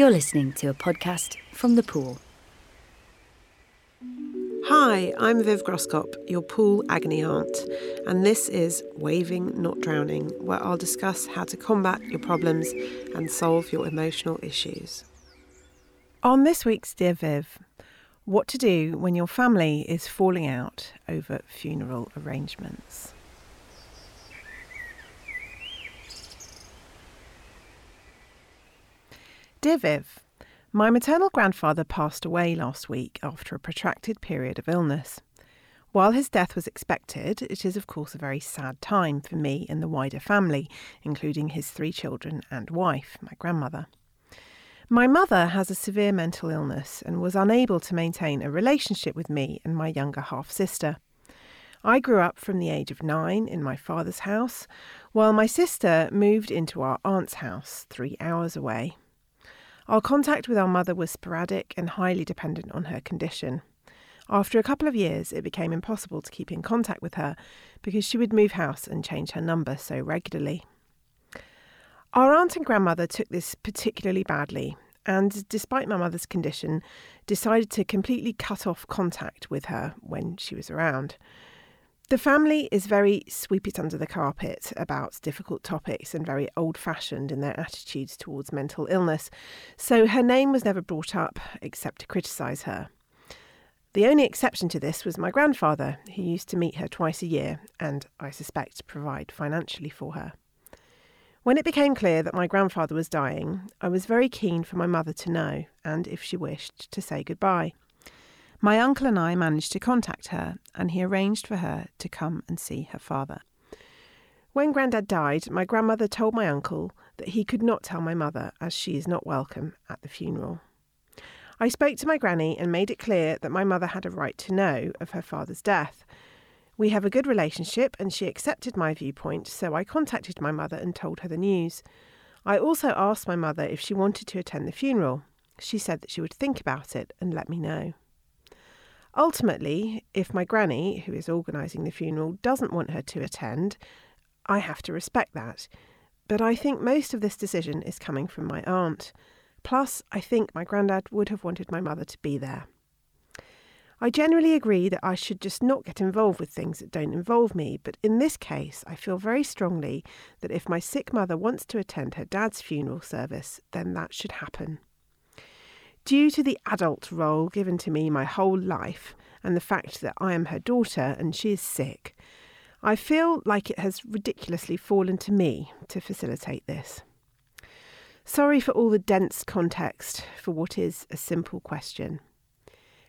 You're listening to a podcast from The Pool. Hi, I'm Viv Groskop, your pool agony aunt, and this is Waving Not Drowning, where I'll discuss how to combat your problems and solve your emotional issues. On this week's Dear Viv, what to do when your family is falling out over funeral arrangements. Dear Viv, my maternal grandfather passed away last week after a protracted period of illness. While his death was expected, it is of course a very sad time for me and the wider family, including his three children and wife, my grandmother. My mother has a severe mental illness and was unable to maintain a relationship with me and my younger half sister. I grew up from the age of nine in my father's house, while my sister moved into our aunt's house three hours away. Our contact with our mother was sporadic and highly dependent on her condition. After a couple of years, it became impossible to keep in contact with her because she would move house and change her number so regularly. Our aunt and grandmother took this particularly badly, and despite my mother's condition, decided to completely cut off contact with her when she was around. The family is very sweep it under the carpet about difficult topics and very old fashioned in their attitudes towards mental illness, so her name was never brought up except to criticise her. The only exception to this was my grandfather, who used to meet her twice a year and, I suspect, provide financially for her. When it became clear that my grandfather was dying, I was very keen for my mother to know and, if she wished, to say goodbye. My uncle and I managed to contact her, and he arranged for her to come and see her father. When Grandad died, my grandmother told my uncle that he could not tell my mother, as she is not welcome at the funeral. I spoke to my granny and made it clear that my mother had a right to know of her father's death. We have a good relationship, and she accepted my viewpoint, so I contacted my mother and told her the news. I also asked my mother if she wanted to attend the funeral. She said that she would think about it and let me know. Ultimately, if my granny, who is organising the funeral, doesn't want her to attend, I have to respect that. But I think most of this decision is coming from my aunt. Plus, I think my granddad would have wanted my mother to be there. I generally agree that I should just not get involved with things that don't involve me, but in this case, I feel very strongly that if my sick mother wants to attend her dad's funeral service, then that should happen. Due to the adult role given to me my whole life and the fact that I am her daughter and she is sick, I feel like it has ridiculously fallen to me to facilitate this. Sorry for all the dense context for what is a simple question.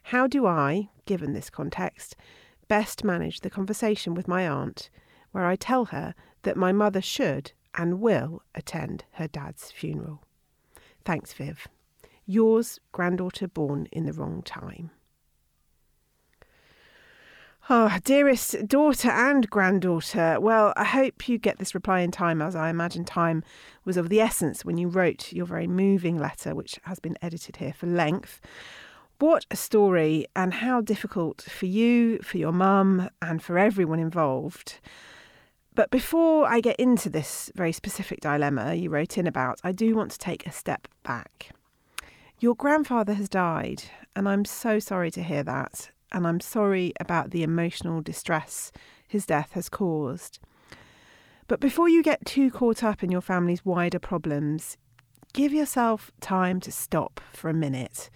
How do I, given this context, best manage the conversation with my aunt where I tell her that my mother should and will attend her dad's funeral? Thanks, Viv. Yours, granddaughter born in the wrong time. Oh, dearest daughter and granddaughter, well, I hope you get this reply in time, as I imagine time was of the essence when you wrote your very moving letter, which has been edited here for length. What a story, and how difficult for you, for your mum, and for everyone involved. But before I get into this very specific dilemma you wrote in about, I do want to take a step back. Your grandfather has died, and I'm so sorry to hear that. And I'm sorry about the emotional distress his death has caused. But before you get too caught up in your family's wider problems, give yourself time to stop for a minute.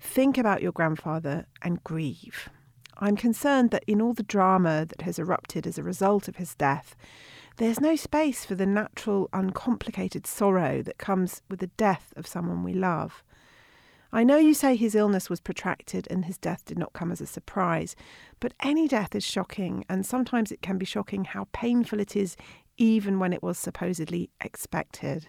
Think about your grandfather and grieve. I'm concerned that in all the drama that has erupted as a result of his death, there's no space for the natural, uncomplicated sorrow that comes with the death of someone we love. I know you say his illness was protracted and his death did not come as a surprise, but any death is shocking, and sometimes it can be shocking how painful it is, even when it was supposedly expected.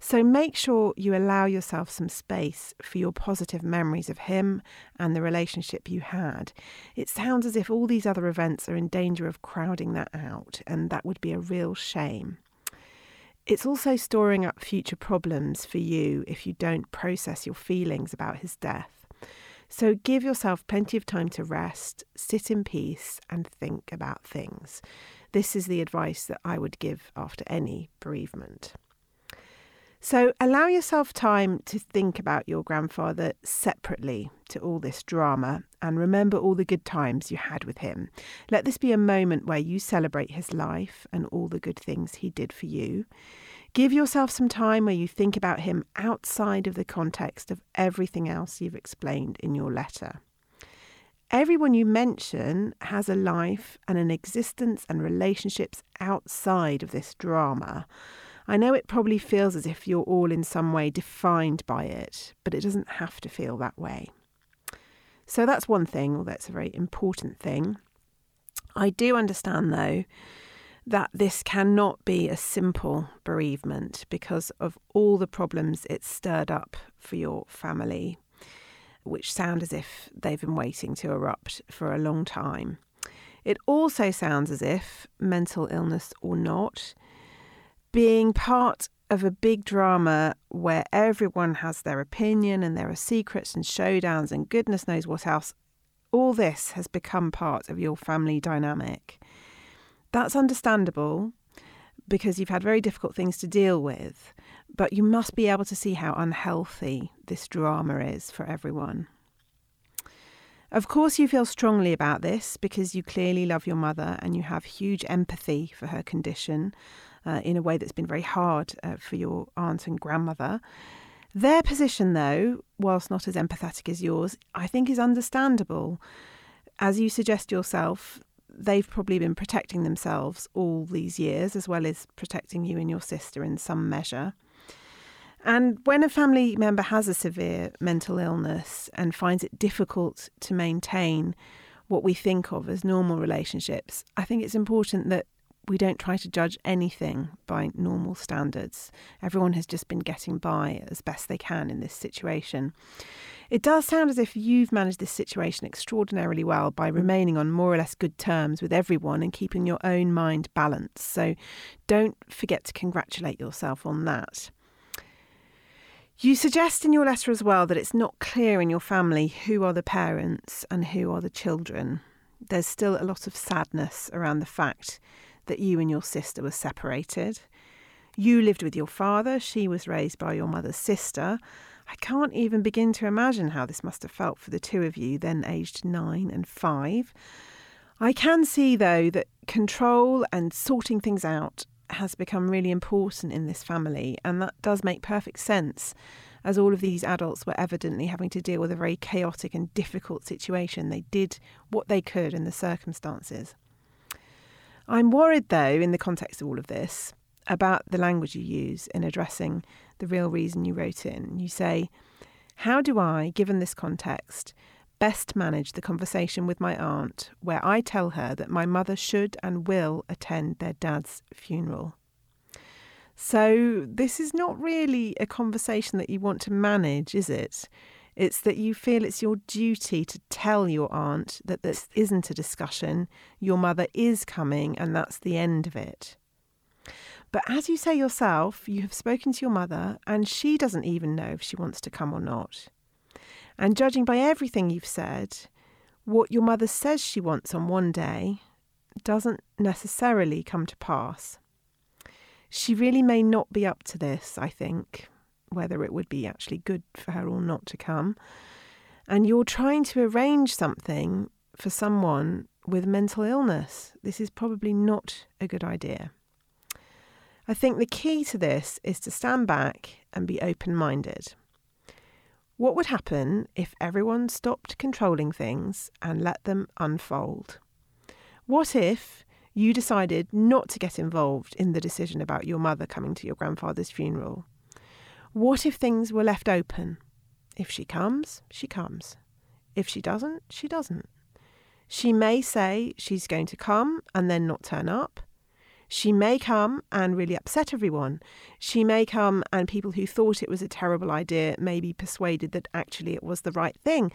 So make sure you allow yourself some space for your positive memories of him and the relationship you had. It sounds as if all these other events are in danger of crowding that out, and that would be a real shame. It's also storing up future problems for you if you don't process your feelings about his death. So give yourself plenty of time to rest, sit in peace, and think about things. This is the advice that I would give after any bereavement. So allow yourself time to think about your grandfather separately to all this drama and remember all the good times you had with him. Let this be a moment where you celebrate his life and all the good things he did for you. Give yourself some time where you think about him outside of the context of everything else you've explained in your letter. Everyone you mention has a life and an existence and relationships outside of this drama. I know it probably feels as if you're all in some way defined by it, but it doesn't have to feel that way. So that's one thing, well, that's a very important thing. I do understand, though, that this cannot be a simple bereavement because of all the problems it's stirred up for your family, which sound as if they've been waiting to erupt for a long time. It also sounds as if, mental illness or not, being part of a big drama where everyone has their opinion and there are secrets and showdowns and goodness knows what else, all this has become part of your family dynamic. That's understandable because you've had very difficult things to deal with, but you must be able to see how unhealthy this drama is for everyone. Of course, you feel strongly about this because you clearly love your mother and you have huge empathy for her condition uh, in a way that's been very hard uh, for your aunt and grandmother. Their position, though, whilst not as empathetic as yours, I think is understandable. As you suggest yourself, they've probably been protecting themselves all these years, as well as protecting you and your sister in some measure. And when a family member has a severe mental illness and finds it difficult to maintain what we think of as normal relationships, I think it's important that we don't try to judge anything by normal standards. Everyone has just been getting by as best they can in this situation. It does sound as if you've managed this situation extraordinarily well by remaining on more or less good terms with everyone and keeping your own mind balanced. So don't forget to congratulate yourself on that. You suggest in your letter as well that it's not clear in your family who are the parents and who are the children. There's still a lot of sadness around the fact that you and your sister were separated. You lived with your father, she was raised by your mother's sister. I can't even begin to imagine how this must have felt for the two of you, then aged nine and five. I can see, though, that control and sorting things out has become really important in this family, and that does make perfect sense, as all of these adults were evidently having to deal with a very chaotic and difficult situation. They did what they could in the circumstances. I'm worried, though, in the context of all of this, about the language you use in addressing the real reason you wrote in. You say, How do I, given this context, best manage the conversation with my aunt where I tell her that my mother should and will attend their dad's funeral? So, this is not really a conversation that you want to manage, is it? It's that you feel it's your duty to tell your aunt that this isn't a discussion, your mother is coming, and that's the end of it. But as you say yourself, you have spoken to your mother, and she doesn't even know if she wants to come or not. And judging by everything you've said, what your mother says she wants on one day doesn't necessarily come to pass. She really may not be up to this, I think whether it would be actually good for her or not to come. And you're trying to arrange something for someone with mental illness. This is probably not a good idea. I think the key to this is to stand back and be open minded. What would happen if everyone stopped controlling things and let them unfold? What if you decided not to get involved in the decision about your mother coming to your grandfather's funeral? What if things were left open? If she comes, she comes. If she doesn't, she doesn't. She may say she's going to come and then not turn up. She may come and really upset everyone. She may come and people who thought it was a terrible idea may be persuaded that actually it was the right thing.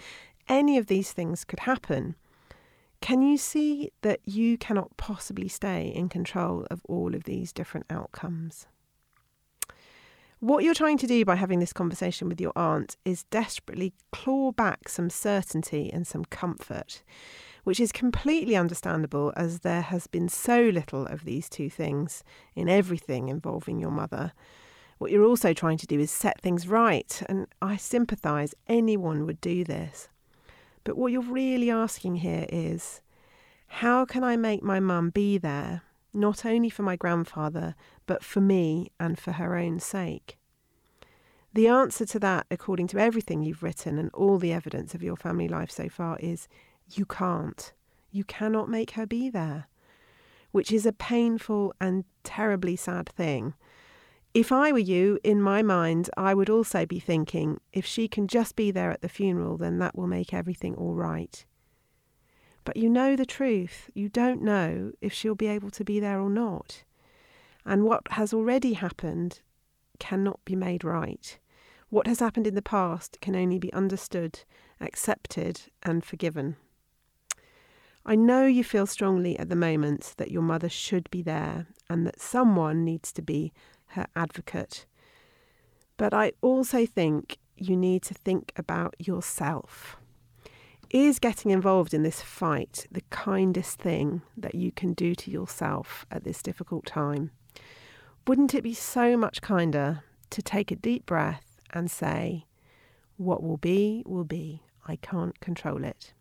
Any of these things could happen. Can you see that you cannot possibly stay in control of all of these different outcomes? What you're trying to do by having this conversation with your aunt is desperately claw back some certainty and some comfort, which is completely understandable as there has been so little of these two things in everything involving your mother. What you're also trying to do is set things right, and I sympathise, anyone would do this. But what you're really asking here is how can I make my mum be there, not only for my grandfather, but for me and for her own sake? The answer to that, according to everything you've written and all the evidence of your family life so far, is you can't. You cannot make her be there, which is a painful and terribly sad thing. If I were you, in my mind, I would also be thinking if she can just be there at the funeral, then that will make everything all right. But you know the truth. You don't know if she'll be able to be there or not. And what has already happened cannot be made right. What has happened in the past can only be understood, accepted, and forgiven. I know you feel strongly at the moment that your mother should be there and that someone needs to be her advocate. But I also think you need to think about yourself. Is getting involved in this fight the kindest thing that you can do to yourself at this difficult time? Wouldn't it be so much kinder to take a deep breath and say, What will be, will be. I can't control it.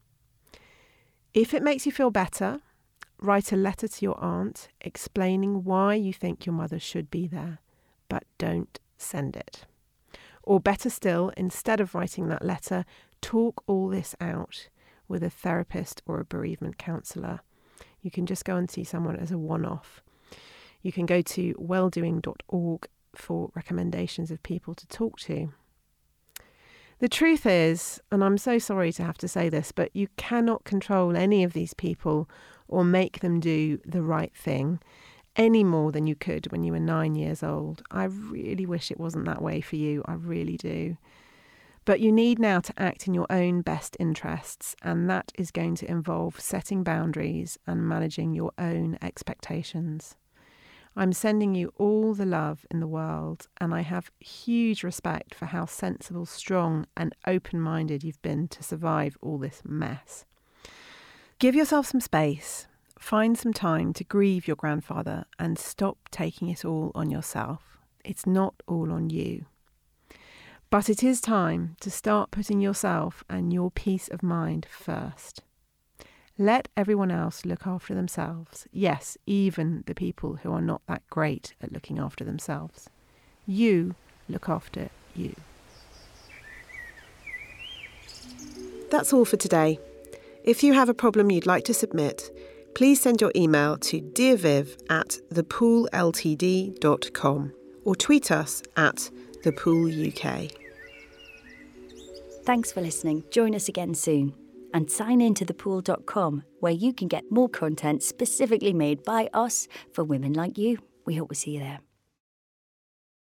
If it makes you feel better, write a letter to your aunt explaining why you think your mother should be there, but don't send it. Or better still, instead of writing that letter, talk all this out with a therapist or a bereavement counsellor. You can just go and see someone as a one off. You can go to welldoing.org for recommendations of people to talk to. The truth is, and I'm so sorry to have to say this, but you cannot control any of these people or make them do the right thing any more than you could when you were nine years old. I really wish it wasn't that way for you. I really do. But you need now to act in your own best interests, and that is going to involve setting boundaries and managing your own expectations. I'm sending you all the love in the world, and I have huge respect for how sensible, strong, and open minded you've been to survive all this mess. Give yourself some space, find some time to grieve your grandfather, and stop taking it all on yourself. It's not all on you. But it is time to start putting yourself and your peace of mind first. Let everyone else look after themselves. Yes, even the people who are not that great at looking after themselves. You look after you. That's all for today. If you have a problem you'd like to submit, please send your email to dearviv at thepoolltd.com or tweet us at thepooluk. Thanks for listening. Join us again soon and sign in to thepool.com where you can get more content specifically made by us for women like you. We hope we see you there.